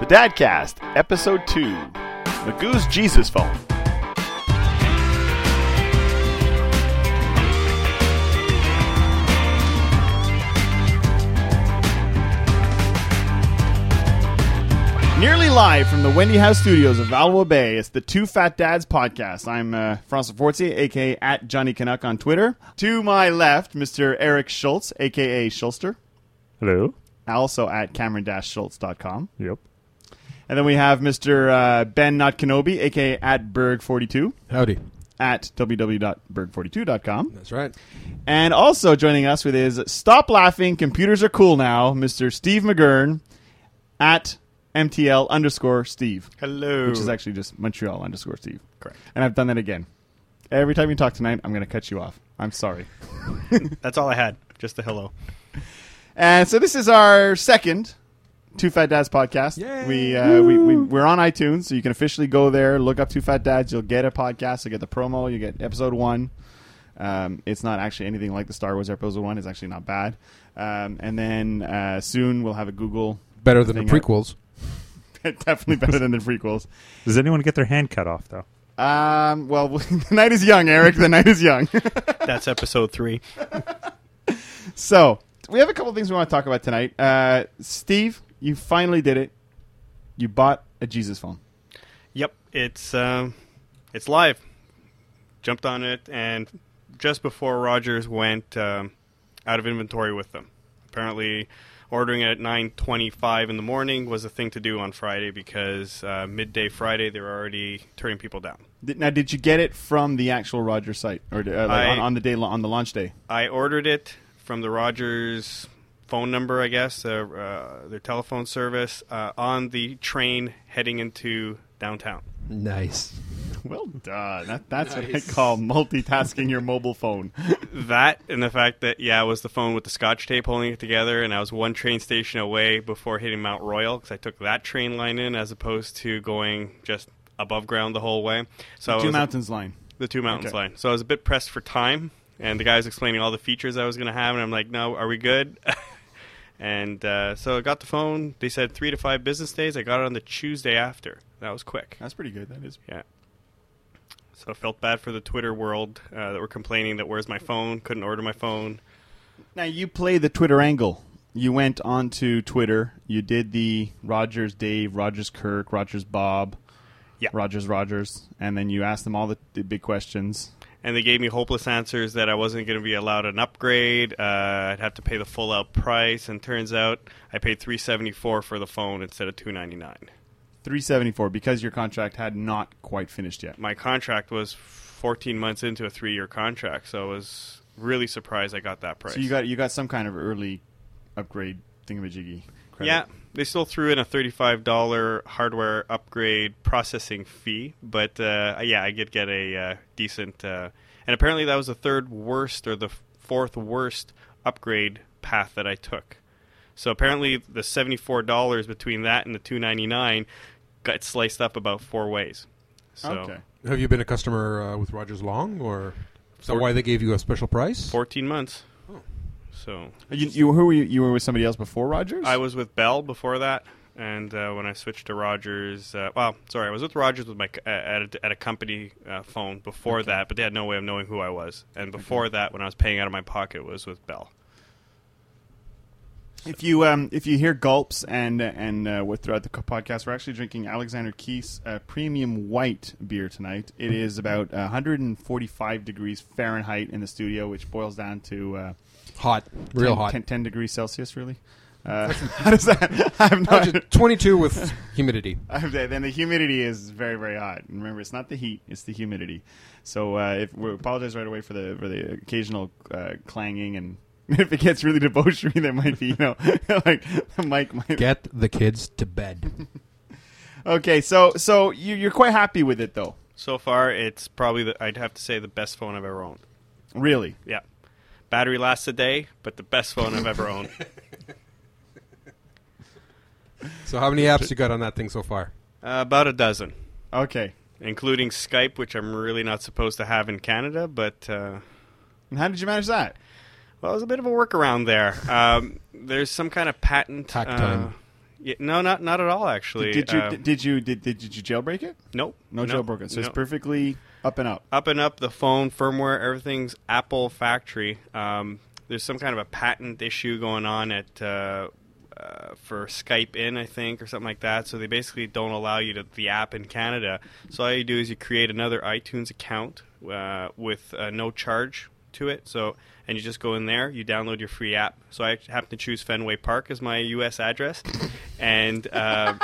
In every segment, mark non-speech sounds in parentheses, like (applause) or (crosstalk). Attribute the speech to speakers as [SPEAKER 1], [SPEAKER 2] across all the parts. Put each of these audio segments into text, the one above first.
[SPEAKER 1] The Dadcast, Episode 2 Magoo's Jesus Phone. Nearly live from the Wendy House Studios of Valois Bay, it's the Two Fat Dads podcast. I'm uh, Francois Fortier, aka at Johnny Canuck on Twitter. To my left, Mr. Eric Schultz, aka Schulster,
[SPEAKER 2] Hello.
[SPEAKER 1] also at cameron-schultz.com.
[SPEAKER 2] Yep.
[SPEAKER 1] And then we have Mr. Uh, Ben Not Kenobi, aka at Berg42,
[SPEAKER 3] Howdy.
[SPEAKER 1] at www.berg42.com.
[SPEAKER 3] That's right.
[SPEAKER 1] And also joining us with his Stop Laughing, Computers Are Cool Now, Mr. Steve McGurn, at MTL underscore Steve.
[SPEAKER 4] Hello.
[SPEAKER 1] Which is actually just Montreal underscore Steve.
[SPEAKER 4] Correct.
[SPEAKER 1] And I've done that again. Every time you talk tonight, I'm going to cut you off. I'm sorry. (laughs)
[SPEAKER 4] That's all I had. Just a hello.
[SPEAKER 1] And so this is our second Two Fat Dads podcast.
[SPEAKER 3] Yay.
[SPEAKER 1] We, uh, we, we we're on iTunes, so you can officially go there, look up Two Fat Dads. You'll get a podcast. You'll get the promo. You get episode one. Um, it's not actually anything like the Star Wars episode one. It's actually not bad. Um, and then uh, soon we'll have a Google.
[SPEAKER 3] Better than the prequels. (laughs)
[SPEAKER 1] Definitely better than the prequels. (laughs)
[SPEAKER 2] Does anyone get their hand cut off though?
[SPEAKER 1] Um, well, (laughs) the night is young, Eric. The night is young.
[SPEAKER 4] That's episode three.
[SPEAKER 1] So we have a couple things we want to talk about tonight. Uh, Steve, you finally did it. You bought a Jesus phone.
[SPEAKER 4] Yep, it's um, it's live. Jumped on it, and just before Rogers went um, out of inventory with them. Apparently, ordering it at nine twenty-five in the morning was a thing to do on Friday because uh, midday Friday they were already turning people down.
[SPEAKER 1] Now, did you get it from the actual Rogers site, or uh, like
[SPEAKER 4] I-
[SPEAKER 1] on, on the day on the launch day?
[SPEAKER 4] I ordered it from the Rogers phone number, I guess, uh, uh, their telephone service, uh, on the train heading into downtown.
[SPEAKER 3] Nice.
[SPEAKER 1] Well done. That, that's what I call multitasking your mobile phone. (laughs)
[SPEAKER 4] That and the fact that yeah, it was the phone with the scotch tape holding it together, and I was one train station away before hitting Mount Royal because I took that train line in as opposed to going just above ground the whole way. So I
[SPEAKER 1] Two
[SPEAKER 4] was-
[SPEAKER 1] Mountains line.
[SPEAKER 4] the Two Mountains
[SPEAKER 1] Okay.
[SPEAKER 4] line. So I was a bit pressed for time, and the guy was explaining all the features I was going to have, and I'm like, no, are we good? (laughs) and uh, so I got the phone. They said three to five business days. I got it on the Tuesday after. That was quick.
[SPEAKER 1] That's pretty good. That is.
[SPEAKER 4] Yeah. So I felt bad for the Twitter world uh, that were complaining that where's my phone? Couldn't order my phone.
[SPEAKER 1] Now you play the Twitter angle. You went onto Twitter. You did the Rogers Dave, Rogers Kirk, Rogers Bob,
[SPEAKER 4] Yeah.
[SPEAKER 1] Rogers Rogers, and then you asked them all the, the big questions.
[SPEAKER 4] And they gave me hopeless answers that I wasn't going to be allowed an upgrade. Uh, I'd have to pay the full out price. And turns out I paid three seventy four for the phone instead of two ninety nine.
[SPEAKER 1] Three seventy four because your contract had not quite finished yet.
[SPEAKER 4] my contract was 14 months into a three year contract, so I was really surprised I got that price.
[SPEAKER 1] So you got you got some kind of early upgrade thingamajiggy. Credit.
[SPEAKER 4] yeah, they still threw in a $35 hardware upgrade processing fee, but uh, yeah, I did get a uh, decent. Uh, and apparently, that was the third worst or the fourth worst upgrade path that I took. So apparently, the $74 between that and the 299 got sliced up about four ways. So
[SPEAKER 1] Okay.
[SPEAKER 3] Have you been a customer uh, with Rogers long, or is that
[SPEAKER 4] Four-
[SPEAKER 3] why they gave you a special price?
[SPEAKER 4] 14 months. So
[SPEAKER 1] You, you who were you, you were with somebody else before Rogers?
[SPEAKER 4] I was with Bell before that, and uh, when I switched to Rogers, uh, well, sorry, I was with Rogers with my uh, at a, at a company uh, phone before
[SPEAKER 1] Okay.
[SPEAKER 4] that, but they had no way of knowing who I was. And before that, when I was paying out of my pocket, was with Bell.
[SPEAKER 1] If you um, if you hear gulps and and uh, throughout the podcast, we're actually drinking Alexander Keith's uh, premium white beer tonight. It is about 145 degrees Fahrenheit in the studio, which boils down to uh,
[SPEAKER 3] Hot, real
[SPEAKER 1] 10,
[SPEAKER 3] hot.
[SPEAKER 1] 10, 10 degrees Celsius, really. Uh, (laughs) how does that? I'm
[SPEAKER 3] How's
[SPEAKER 1] not.
[SPEAKER 3] it? Twenty-two with humidity. (laughs)
[SPEAKER 1] then the humidity is very very hot. And remember, it's not the heat; it's the humidity. So uh, if we apologize right away for the for the occasional uh, clanging and. (laughs) If it gets really debauchery, there might be, you know, like the mic might
[SPEAKER 3] Get the kids to bed.
[SPEAKER 1] Okay, so so you, you're quite happy with it, though.
[SPEAKER 4] So far, it's probably the, I'd have to say the best phone I've ever owned.
[SPEAKER 1] Really?
[SPEAKER 4] Yeah, battery lasts a day, but the best phone I've ever owned.
[SPEAKER 3] so, how many apps you got on that thing so far?
[SPEAKER 4] Uh, about a dozen,
[SPEAKER 1] Okay.
[SPEAKER 4] including Skype, which I'm really not supposed to have in Canada, but. Uh,
[SPEAKER 1] And how did you manage that?
[SPEAKER 4] Well, it was a bit of a workaround there. Um, there's some kind of patent.
[SPEAKER 3] Hack
[SPEAKER 4] uh,
[SPEAKER 3] time.
[SPEAKER 4] Yeah, no, not not at all. Actually,
[SPEAKER 1] Did you
[SPEAKER 4] Um,
[SPEAKER 1] did, did you did, did you jailbreak it?
[SPEAKER 4] nope,
[SPEAKER 1] No,
[SPEAKER 4] nope,
[SPEAKER 1] jailbroken. So it's
[SPEAKER 4] nope.
[SPEAKER 1] perfectly up and up.
[SPEAKER 4] up and up the phone firmware everything's apple factory. Um, there's some kind of a patent issue going on at uh, uh, for skype in i think or something like that. So they basically don't allow you to the app in canada. So all you do is you create another itunes account uh, with uh, no charge to it. So and you just go in there you download your free app. So i happen to choose fenway park as my us address. And uh,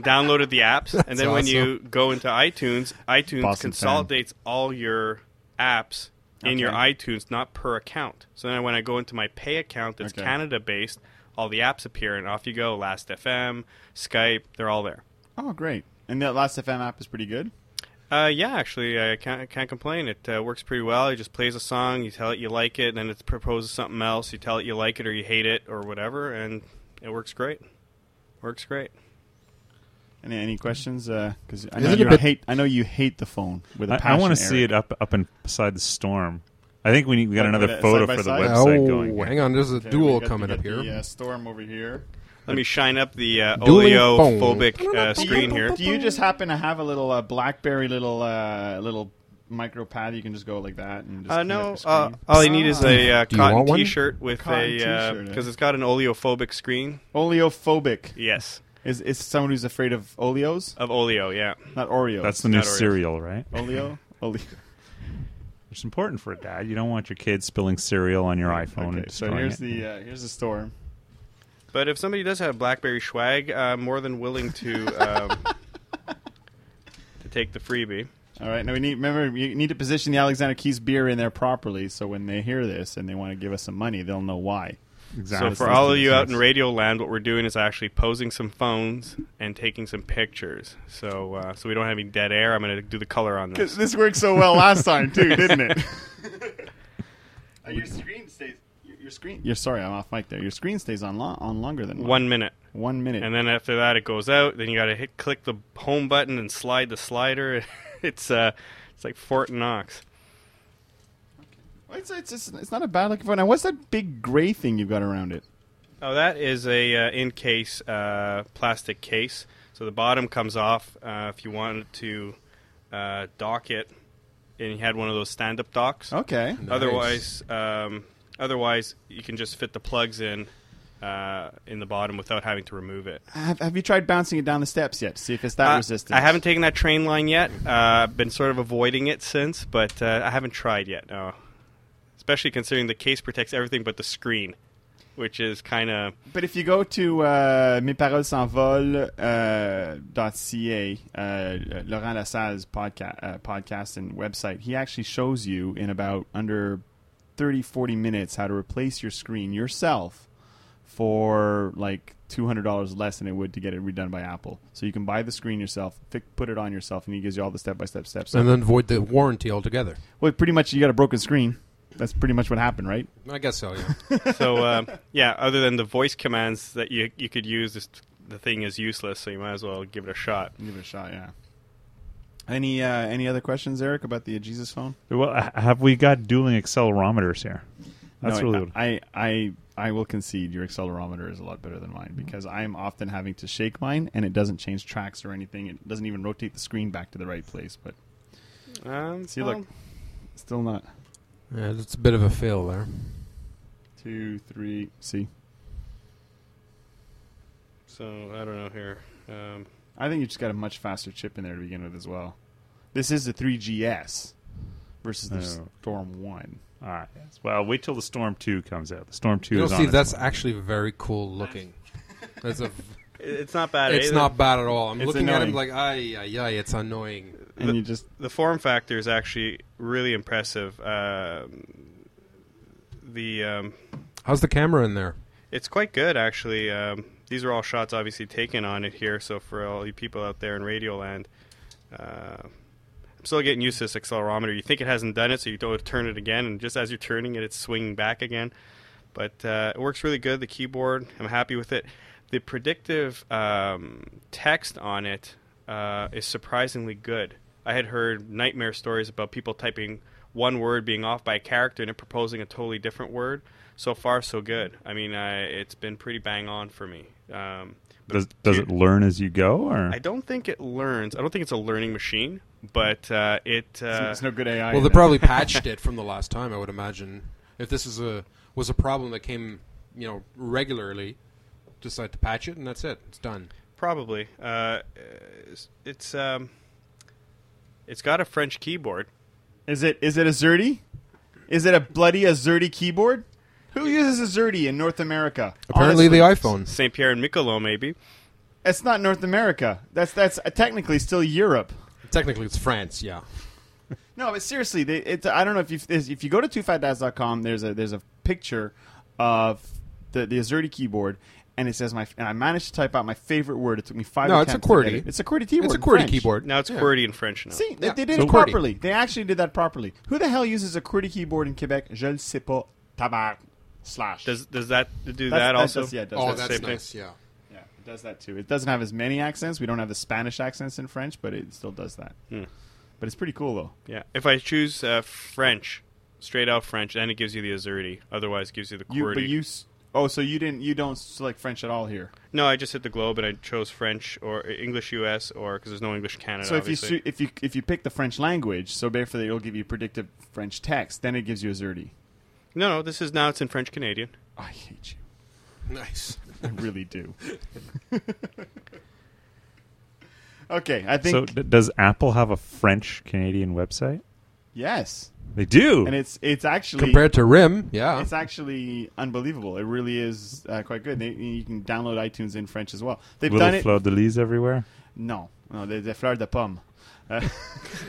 [SPEAKER 4] downloaded the apps and then when you go into itunes itunes
[SPEAKER 1] Boston fan.
[SPEAKER 4] consolidates all your apps in your iTunes, not per account. So then when I go into my pay account that's
[SPEAKER 1] Okay.
[SPEAKER 4] Canada based, all the apps appear and off you go. Last FM, Skype, they're all there.
[SPEAKER 1] Oh, great! And that Last FM app is pretty good.
[SPEAKER 4] Uh, yeah, actually, I can't, I can't complain. It uh, works pretty well. It just plays a song, you tell it you like it, and then it proposes something else. You tell it you like it or you hate it or whatever, and it works great. Works great.
[SPEAKER 1] Any any questions? Because I
[SPEAKER 3] Is
[SPEAKER 1] know you hate. I know you hate the phone with a
[SPEAKER 2] I,
[SPEAKER 1] passion.
[SPEAKER 2] I want to see it up up and beside the storm. I think we need, we got
[SPEAKER 1] Like
[SPEAKER 2] another
[SPEAKER 1] with
[SPEAKER 2] photo
[SPEAKER 1] side by
[SPEAKER 2] for the
[SPEAKER 1] side?
[SPEAKER 2] website
[SPEAKER 3] oh,
[SPEAKER 2] going.
[SPEAKER 3] hang on. There's a
[SPEAKER 1] Okay, we
[SPEAKER 3] dual
[SPEAKER 1] got-
[SPEAKER 3] coming
[SPEAKER 1] we
[SPEAKER 3] up
[SPEAKER 1] got
[SPEAKER 3] here.
[SPEAKER 1] The, uh, storm over here.
[SPEAKER 4] Let me shine up the uh,
[SPEAKER 3] Dueling phone.
[SPEAKER 4] oleophobic uh, screen here.
[SPEAKER 1] Do you just happen to have a little uh, BlackBerry little uh, little micro pad? You can just go like that and just
[SPEAKER 4] Uh,
[SPEAKER 1] connect
[SPEAKER 4] no,
[SPEAKER 1] the screen?
[SPEAKER 4] uh, all you need is a uh,
[SPEAKER 3] Do you
[SPEAKER 4] cotton
[SPEAKER 3] want one?
[SPEAKER 4] T-shirt with
[SPEAKER 1] Cotton
[SPEAKER 4] a
[SPEAKER 1] t-shirt, eh?
[SPEAKER 4] because it's got an oleophobic screen.
[SPEAKER 1] oleophobic.
[SPEAKER 4] Yes,
[SPEAKER 1] Is is someone who's afraid of Oreos,
[SPEAKER 4] of oleo. Yeah,
[SPEAKER 1] not Oreos?
[SPEAKER 2] That's the new
[SPEAKER 4] Not Oreos.
[SPEAKER 2] cereal, right?
[SPEAKER 1] Oleo. (laughs) Oleo.
[SPEAKER 2] It's important for a dad. You don't want your kids spilling cereal on your iPhone.
[SPEAKER 1] Okay,
[SPEAKER 2] and
[SPEAKER 1] so
[SPEAKER 2] destroying
[SPEAKER 1] here's
[SPEAKER 2] it.
[SPEAKER 1] the uh, here's the storm.
[SPEAKER 4] but if somebody does have BlackBerry swag, I'm more than willing to um, (laughs) to take the freebie.
[SPEAKER 1] All right, now we need remember you need to position the Alexander Keith's beer in there properly, so when they hear this and they want to give us some money, they'll know why.
[SPEAKER 2] Exactly.
[SPEAKER 4] So for all of you out in radio land, what we're doing is actually posing some phones and taking some pictures. So uh, so we don't have any dead air. I'm going to do the color on this.
[SPEAKER 1] this worked so well last time too, (laughs) didn't it? Uh, your screen stays. Your, your screen. You're sorry, I'm off mic there. Your screen stays on lo- on longer than
[SPEAKER 4] One minute.
[SPEAKER 1] one minute.
[SPEAKER 4] and then after that it goes out then you got to hit click the home button and slide the slider (laughs) it's uh it's like fort knox
[SPEAKER 1] Well, it's, it's, it's, it's not a bad looking phone. Now, what's that big gray thing you've got around it?
[SPEAKER 4] oh that is a uh, in case uh, plastic case so the bottom comes off uh, if you wanted to uh, dock it and you had one of those stand up docks
[SPEAKER 1] Okay.
[SPEAKER 3] Nice.
[SPEAKER 4] otherwise um, otherwise you can just fit the plugs in uh, in the bottom without having to remove it
[SPEAKER 1] Have, have you tried bouncing it down the steps yet to see if it's that
[SPEAKER 4] Uh,
[SPEAKER 1] resistant?
[SPEAKER 4] I haven't taken that train line yet. Uh, I've been sort of avoiding it since, but uh, I haven't tried yet. No, especially considering the case protects everything but the screen, which is kind of
[SPEAKER 1] But if you go to uh, mesparolesenvol uh, dot .ca, uh, Laurent Lassalle's podcast, uh, podcast and website, he actually shows you in about under 30, 40 minutes how to replace your screen yourself for like $200 less than it would to get it redone by Apple. So you can buy the screen yourself, fi- put it on yourself, and he gives you all the step-by-step steps.
[SPEAKER 3] and then void the warranty altogether.
[SPEAKER 1] well, pretty much you got a broken screen. That's pretty much what happened, right?
[SPEAKER 3] I guess so. Yeah. (laughs)
[SPEAKER 4] so. Uh, yeah, other than the voice commands that you you could use, this, the thing is useless. So you might as well give it a shot.
[SPEAKER 1] Give it a shot, yeah. Any uh, any other questions, Eric, about the Jesus phone?
[SPEAKER 2] Well, have we got dueling accelerometers here? That's
[SPEAKER 1] No,
[SPEAKER 2] really what,
[SPEAKER 1] I, I I will concede your accelerometer is a lot better than mine because I'm often having to shake mine and it doesn't change tracks or anything. It doesn't even rotate the screen back to the right place. But
[SPEAKER 4] Um,
[SPEAKER 1] See,
[SPEAKER 4] well,
[SPEAKER 1] look. still not.
[SPEAKER 3] Yeah, it's a bit of a fail there.
[SPEAKER 1] Two, three. See,
[SPEAKER 4] So I don't know here. Um,
[SPEAKER 1] I think you just got a much faster chip in there to begin with as well. This is the 3GS versus the
[SPEAKER 2] Oh.
[SPEAKER 1] Storm One.
[SPEAKER 2] all right. yes. Well, wait till the Storm Two comes out. The Storm Two
[SPEAKER 3] You'll
[SPEAKER 2] is
[SPEAKER 3] see.
[SPEAKER 2] on its
[SPEAKER 3] That's
[SPEAKER 2] way.
[SPEAKER 3] actually very cool looking. That's a. (laughs)
[SPEAKER 4] it's not bad.
[SPEAKER 3] It's
[SPEAKER 4] eh?
[SPEAKER 3] not bad at all. I'm
[SPEAKER 1] It's
[SPEAKER 3] looking at him like, ay, ay, ay, it's annoying.
[SPEAKER 1] And
[SPEAKER 4] The-
[SPEAKER 1] you just
[SPEAKER 4] the form factor is actually really impressive. Um, the um,
[SPEAKER 3] How's the camera in there?
[SPEAKER 4] It's quite good, actually. Um, these are all shots obviously taken on it here. So for all you people out there in Radioland, uh, I'm still getting used to this accelerometer. You think it hasn't done it, so you don't turn it again, and just as you're turning it, it's swinging back again. But uh, it works really good. The keyboard, I'm happy with it. The predictive um, text on it uh, is surprisingly good. I had heard nightmare stories about people typing one word being off by a character and it proposing a totally different word. So far, so good. I mean, uh, it's been pretty bang on for me. Um, but
[SPEAKER 2] Does does
[SPEAKER 4] to-
[SPEAKER 2] it learn as you go, or
[SPEAKER 4] I don't think it learns. I don't think it's a learning machine, but uh, it.
[SPEAKER 1] It's,
[SPEAKER 4] Uh,
[SPEAKER 1] it's no good AI.
[SPEAKER 3] Well, they
[SPEAKER 1] it.
[SPEAKER 3] probably patched (laughs) it from the last time. I would imagine if this is a was a problem that came, you know, regularly, decide to patch it, and that's it. It's done.
[SPEAKER 4] Probably. Uh, it's- it's um, it's got a French keyboard.
[SPEAKER 1] Is it is it Azerty? Is it a bloody Azerty keyboard? Who uses Azerty in North America?
[SPEAKER 3] Apparently,
[SPEAKER 1] Honestly.
[SPEAKER 3] the iPhone.
[SPEAKER 4] Saint Pierre and Miquelon, maybe.
[SPEAKER 1] It's not North America. That's that's uh, technically still Europe.
[SPEAKER 3] Technically, it's France. Yeah.
[SPEAKER 1] No, but seriously, they, it's, I don't know if you if you go to twofatdads.com, there's a there's a picture of the the Azerty keyboard, and it says my and I managed to type out my favorite word. It took me five.
[SPEAKER 3] No, it's a
[SPEAKER 1] attempts to get
[SPEAKER 3] QWERTY.
[SPEAKER 1] it. It's a QWERTY keyboard.
[SPEAKER 3] It's a
[SPEAKER 1] in
[SPEAKER 3] QWERTY keyboard.
[SPEAKER 4] Now it's
[SPEAKER 3] Yeah.
[SPEAKER 4] QWERTY in French now.
[SPEAKER 1] See, they,
[SPEAKER 3] Yeah.
[SPEAKER 1] they did
[SPEAKER 3] So
[SPEAKER 1] it
[SPEAKER 3] QWERTY.
[SPEAKER 1] properly. They actually did that properly. Who the hell uses a QWERTY keyboard in Quebec? Je ne sais pas. Tabac slash.
[SPEAKER 4] Does does that do
[SPEAKER 1] That's-
[SPEAKER 4] that
[SPEAKER 1] that
[SPEAKER 4] also?
[SPEAKER 1] does- yeah, it does
[SPEAKER 3] Oh,
[SPEAKER 1] that
[SPEAKER 3] that's
[SPEAKER 4] same thing.
[SPEAKER 3] nice. Yeah.
[SPEAKER 1] yeah, it does that too. It doesn't have as many accents. We don't have the Spanish accents in French, but it still does that.
[SPEAKER 4] Hmm.
[SPEAKER 1] But it's pretty cool though.
[SPEAKER 4] Yeah. If I choose uh, French, straight out French, then it gives you the Azerty. Otherwise, it gives you the
[SPEAKER 1] You,
[SPEAKER 4] QWERTY.
[SPEAKER 1] but you. S- Oh, so you didn't? You don't select French at all here.
[SPEAKER 4] no, I just hit the globe and I chose French or uh, English US or because there's no English Canada.
[SPEAKER 1] So if you
[SPEAKER 4] obviously.
[SPEAKER 1] su- if you if you pick the French language, so therefore it'll give you predictive French text, then it gives you Azerty.
[SPEAKER 4] no, no, this is now it's in French Canadian.
[SPEAKER 1] I hate you.
[SPEAKER 3] Nice.
[SPEAKER 1] I really do. (laughs) okay, I think
[SPEAKER 2] so? D- does Apple have a French Canadian website?
[SPEAKER 1] yes,
[SPEAKER 2] They do.
[SPEAKER 1] and it's it's actually
[SPEAKER 3] Compared to Rim, yeah.
[SPEAKER 1] it's actually unbelievable. It really is uh, quite good. They, you can download iTunes in French as well. They've
[SPEAKER 2] Little
[SPEAKER 1] done it.
[SPEAKER 2] fleur de lis everywhere.
[SPEAKER 1] No, no, the, the fleur de pomme. Uh, (laughs)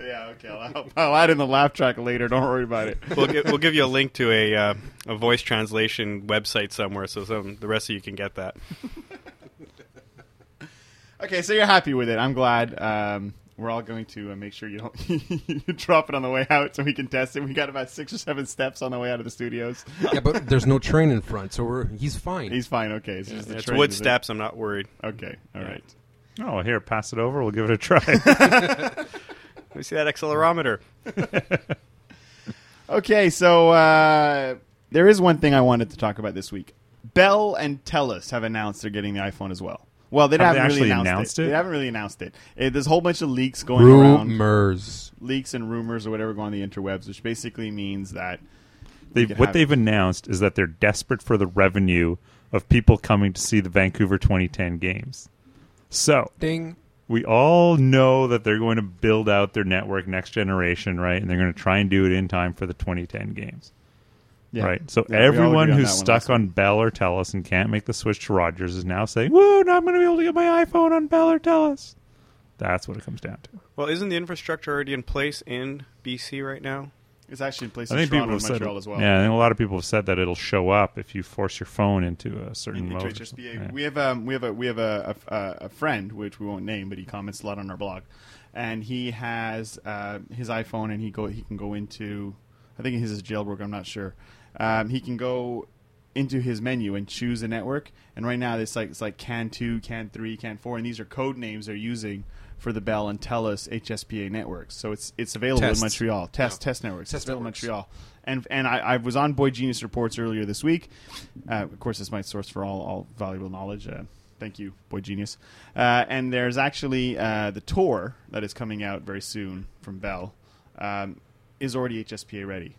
[SPEAKER 1] yeah, okay. I'll, I'll add in the laugh track later. Don't worry about it.
[SPEAKER 4] we'll, gi- we'll give you a link to a uh, a voice translation website somewhere, so some, the rest of you can get that. (laughs)
[SPEAKER 1] Okay, so you're happy with it. I'm glad. Um, we're all going to uh, make sure you don't (laughs) you drop it on the way out so we can test it. We got about six or seven steps on the way out of the studios.
[SPEAKER 3] yeah, but there's no train in front, so we're he's fine.
[SPEAKER 1] He's fine. Okay, it's just the
[SPEAKER 4] It's
[SPEAKER 1] train,
[SPEAKER 4] wood
[SPEAKER 1] is it?
[SPEAKER 4] steps. I'm not worried.
[SPEAKER 1] Okay, all right.
[SPEAKER 2] Oh, here, pass it over. We'll give it a try. (laughs) (laughs)
[SPEAKER 4] Let me see that accelerometer.
[SPEAKER 1] Okay, so uh, there is one thing I wanted to talk about this week. Bell and Telus have announced they're getting the iPhone as well. Well, they
[SPEAKER 2] Have they
[SPEAKER 1] haven't really
[SPEAKER 2] actually
[SPEAKER 1] announced,
[SPEAKER 2] announced it?
[SPEAKER 1] They haven't really announced it. Uh, there's a whole bunch of leaks going around,
[SPEAKER 3] Rumors.
[SPEAKER 1] leaks and rumors or whatever going on the interwebs, which basically means that
[SPEAKER 2] They've,
[SPEAKER 1] could
[SPEAKER 2] what
[SPEAKER 1] have
[SPEAKER 2] they've announced is that they're desperate for the revenue of people coming to see the Vancouver 2010 games. So
[SPEAKER 3] Ding.
[SPEAKER 2] we all know that they're going to build out their network next generation, right? And they're going to try and do it in time for the 2010 games,
[SPEAKER 1] yeah,
[SPEAKER 2] right? So
[SPEAKER 1] Yeah,
[SPEAKER 2] everyone
[SPEAKER 1] agreed on
[SPEAKER 2] who's
[SPEAKER 1] one
[SPEAKER 2] stuck on Bell or Telus and can't make the switch to Rogers is now saying, "Woo! now I'm going to be able to get my iPhone on Bell or Telus." That's what it comes down to.
[SPEAKER 4] Well, isn't the infrastructure already in place in BC right now?
[SPEAKER 1] It's actually in place
[SPEAKER 2] I
[SPEAKER 1] in
[SPEAKER 2] think
[SPEAKER 1] Toronto
[SPEAKER 2] people
[SPEAKER 1] and
[SPEAKER 2] have said,
[SPEAKER 1] as well.
[SPEAKER 2] yeah, I think a lot of people have said that it'll show up if you force your phone into a certain
[SPEAKER 1] into
[SPEAKER 2] mode. or HSPA. Yeah.
[SPEAKER 1] We have um, we have a we have a, a, a friend which we won't name, but he comments a lot on our blog, and he has uh, his iPhone and he go he can go into I think his is jailbroke. I'm not sure. Um, he can go into his menu and choose a network, and right now it's like it's like CAN two, CAN three, CAN four, and these are code names they're using for the Bell and Telus HSPA networks. So it's it's available
[SPEAKER 3] Tests.
[SPEAKER 1] in Montreal. Test
[SPEAKER 3] Yeah.
[SPEAKER 1] test networks.
[SPEAKER 3] Test
[SPEAKER 1] it's available in. Montreal. And and I, I was on Boy Genius Reports earlier this week. Uh, of course, it's my source for all, all valuable knowledge. Uh, thank you, Boy Genius. Uh, and there's actually uh, the tour that is coming out very soon from Bell um, is already HSPA ready.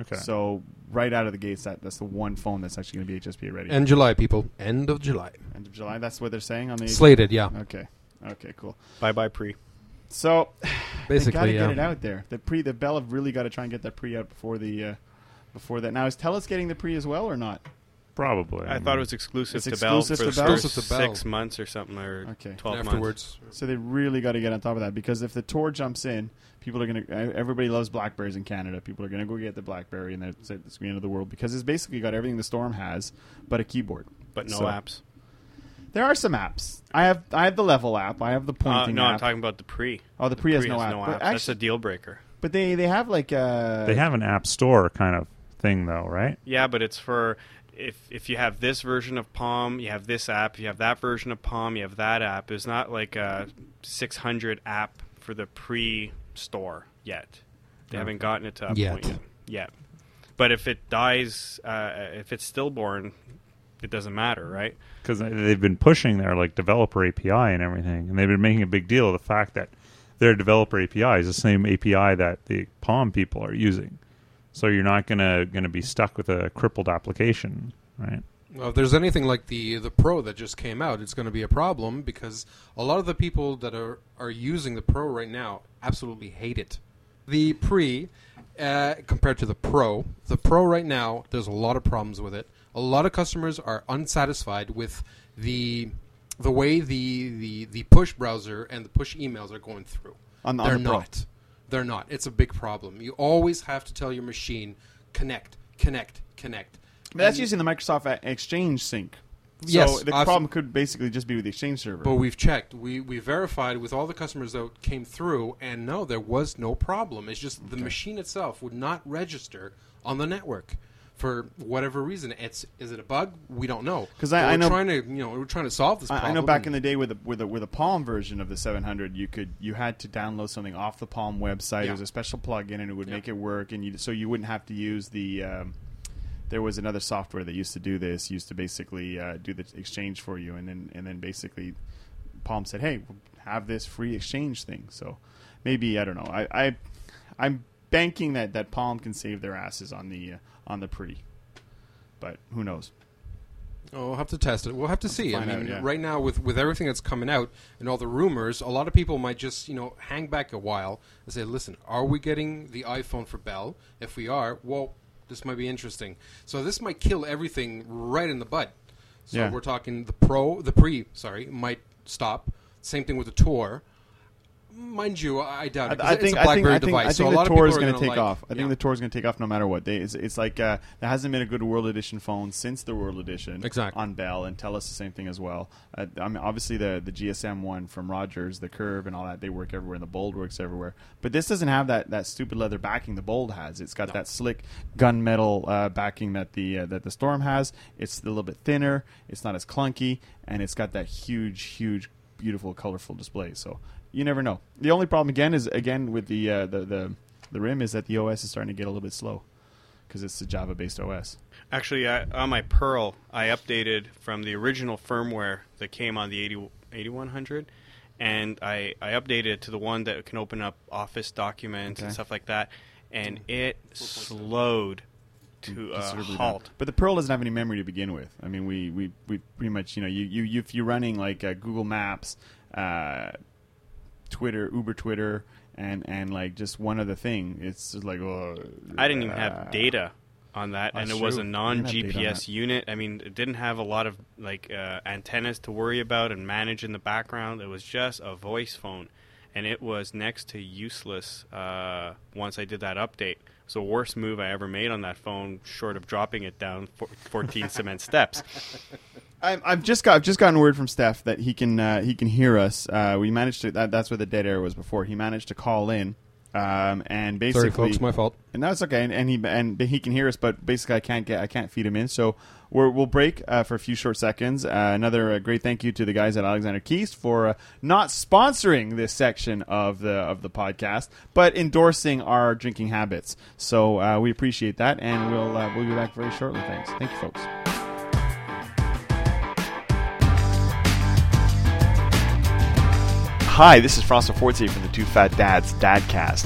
[SPEAKER 2] Okay.
[SPEAKER 1] So right out of the gates, that that's the one phone that's actually going to be HSPA ready.
[SPEAKER 3] End July, people. End of July.
[SPEAKER 1] End of July. That's what they're saying on the
[SPEAKER 3] Slated, yeah.
[SPEAKER 1] Okay. Okay. Cool.
[SPEAKER 4] Bye bye pre.
[SPEAKER 1] So (sighs) they got to
[SPEAKER 3] Basically,
[SPEAKER 1] get it out there. The pre, the Bell have really got to try and get that pre out before the uh, before that. Now is Telus getting the pre as well or not?
[SPEAKER 2] Probably.
[SPEAKER 4] I thought it was exclusive
[SPEAKER 1] It's
[SPEAKER 4] to Bell
[SPEAKER 1] exclusive
[SPEAKER 4] for
[SPEAKER 1] to
[SPEAKER 4] the
[SPEAKER 1] Bell?
[SPEAKER 3] Exclusive to Bell.
[SPEAKER 4] six months or something, or
[SPEAKER 1] Okay.
[SPEAKER 4] twelve months.
[SPEAKER 3] Afterwards.
[SPEAKER 1] So they really got to get on top of that because if the tour jumps in, people are going to. Everybody loves Blackberries in Canada. People are going to go get the BlackBerry and that's it. It's the end of the world because it's basically got everything the Storm has, but a keyboard.
[SPEAKER 4] But no
[SPEAKER 1] So-
[SPEAKER 4] apps.
[SPEAKER 1] There are some apps. I have I have the Level app. I have the
[SPEAKER 4] Uh,
[SPEAKER 1] pointing
[SPEAKER 4] no,
[SPEAKER 1] app.
[SPEAKER 4] I'm talking about the pre.
[SPEAKER 1] oh, the pre has
[SPEAKER 4] Pre
[SPEAKER 1] no
[SPEAKER 4] has
[SPEAKER 1] app.
[SPEAKER 4] no
[SPEAKER 1] But
[SPEAKER 4] app. That's a
[SPEAKER 1] actually,
[SPEAKER 4] deal breaker.
[SPEAKER 1] but they they have like uh
[SPEAKER 2] They have an app store kind of thing, though, right?
[SPEAKER 4] Yeah, but it's for if if you have this version of Palm, you have this app. You have that version of Palm, you have that app. It's not like a 600 app for the pre-store yet. They haven't gotten it to that
[SPEAKER 3] Yet.
[SPEAKER 4] point yet. Yet. But if it dies, uh, if it's stillborn, it doesn't matter, right?
[SPEAKER 2] because they've been pushing their like developer API and everything, and they've been making a big deal of the fact that their developer API is the same API that the Palm people are using. So you're not gonna gonna be stuck with a crippled application, right?
[SPEAKER 3] Well, if there's anything like the the Pro that just came out, it's going to be a problem because a lot of the people that are are using the Pro right now absolutely hate it. The Pre, uh, compared to the Pro, the Pro right now, there's a lot of problems with it. A lot of customers are unsatisfied with the the way the the, the push browser and the push emails are going through.
[SPEAKER 1] On- on
[SPEAKER 3] They're
[SPEAKER 1] the Pro.
[SPEAKER 3] not. They're not. It's a big problem. You always have to tell your machine connect, connect, connect.
[SPEAKER 1] But that's
[SPEAKER 3] And-
[SPEAKER 1] using the Microsoft Exchange sync. So
[SPEAKER 3] Yes,
[SPEAKER 1] the problem could basically just be with the Exchange server.
[SPEAKER 3] But we've checked. We we verified with all the customers that came through, and no, there was no problem. It's just the machine itself would not register on the network for whatever reason. It's is it a bug? We don't know.
[SPEAKER 1] 'Cause I- I
[SPEAKER 3] we're
[SPEAKER 1] know-
[SPEAKER 3] trying to you know we're trying to solve this.
[SPEAKER 1] I,
[SPEAKER 3] problem.
[SPEAKER 1] I know back in the day with the with the with the Palm version of the 700, you could you had to download something off the Palm website.
[SPEAKER 3] Yeah.
[SPEAKER 1] There was a special plugin, and it would
[SPEAKER 3] Yeah.
[SPEAKER 1] make it work, and you so you wouldn't have to use the. Um, there was another software that used to do this, used to basically uh, do the exchange for you, and then and then basically Palm said, "Hey, we'll have this free exchange thing." So maybe I don't know. I, I I'm banking that that Palm can save their asses on the uh, on the pre, but who knows?
[SPEAKER 3] Oh, we'll have to test it. We'll have to see. I mean,
[SPEAKER 1] out, yeah.
[SPEAKER 3] right now with with everything that's coming out and all the rumors, a lot of people might just you know hang back a while and say, "Listen, are we getting the iPhone for Bell? If we are, well, this might be interesting." So this might kill everything right in the bud. So
[SPEAKER 1] Yeah.
[SPEAKER 3] we're talking the Pro, the Pre, sorry, might stop. Same thing with the Tour. Mind you, I doubt it.
[SPEAKER 1] I, think
[SPEAKER 3] a
[SPEAKER 1] I think I think,
[SPEAKER 3] device.
[SPEAKER 1] I
[SPEAKER 3] so
[SPEAKER 1] think
[SPEAKER 3] a
[SPEAKER 1] the tour is going
[SPEAKER 3] gonna
[SPEAKER 1] take
[SPEAKER 3] like-
[SPEAKER 1] off. I think the tour is going to take off no matter what. They, it's, it's like uh, there hasn't been a good World Edition phone since the World Edition
[SPEAKER 3] Exactly.
[SPEAKER 1] on Bell, and Telus the same thing as well. Uh, I mean, obviously the the GSM one from Rogers, the Curve, and all that they work everywhere, and the Bold works everywhere. But this doesn't have that, that stupid leather backing the Bold has. It's got
[SPEAKER 3] No.
[SPEAKER 1] that slick gunmetal uh, backing that the uh, that the Storm has. It's a little bit thinner. It's not as clunky, and it's got that huge, huge, beautiful, colorful display. So you never know. The only problem again is again with the uh, the, the the RIM is that the OS is starting to get a little bit slow because it's a Java based OS.
[SPEAKER 4] Actually, I, on my Pearl, I updated from the original firmware that came on the 80, 8100, and I, I updated it to the one that can open up Office documents
[SPEAKER 1] Okay.
[SPEAKER 4] and stuff like that, and it slowed to a
[SPEAKER 1] Considerably
[SPEAKER 4] halt.
[SPEAKER 1] down. But the Pearl doesn't have any memory to begin with. I mean, we we, we pretty much you know you, you, you if you're running like uh, Google Maps, uh, Twitter, Uber Twitter, and and like just one other thing, it's just like oh,
[SPEAKER 4] I didn't even
[SPEAKER 1] uh,
[SPEAKER 4] have data on that, and it was a non
[SPEAKER 1] didn't have data on
[SPEAKER 4] GPS unit. I mean, it didn't have a lot of like uh, antennas to worry about and manage in the background. It was just a voice phone, and it was next to useless uh, once I did that update. It was the worst move I ever made on that phone, short of dropping it down four- 14 (laughs) cement steps.
[SPEAKER 1] I, I've just got I've just gotten word from Steph that he can uh, he can hear us. Uh, we managed to that, that's where the dead air was before. He managed to call in, um, and basically,
[SPEAKER 3] Sorry, folks, my fault.
[SPEAKER 1] and that's okay. And, and he and he can hear us, but basically, I can't get I can't feed him in. So we're, we'll break uh, for a few short seconds. Uh, another uh, great thank you to the guys at Alexander Keith's for uh, not sponsoring this section of the of the podcast, but endorsing our drinking habits. So uh, we appreciate that, and we'll uh, we'll be back very shortly. Thanks. Thank you, folks. Hi, this is Frost Forte from the Two Fat Dads Dadcast.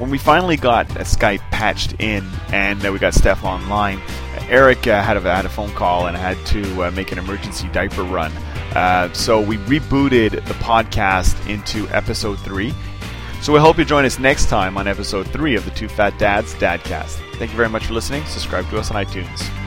[SPEAKER 1] When we finally got Skype patched in and uh, we got Steph online, Eric uh, had, a, had a phone call and had to uh, make an emergency diaper run. Uh, so we rebooted the podcast into episode three. So we hope you join us next time on episode three of the Two Fat Dads Dadcast. Thank you very much for listening. Subscribe to us on iTunes.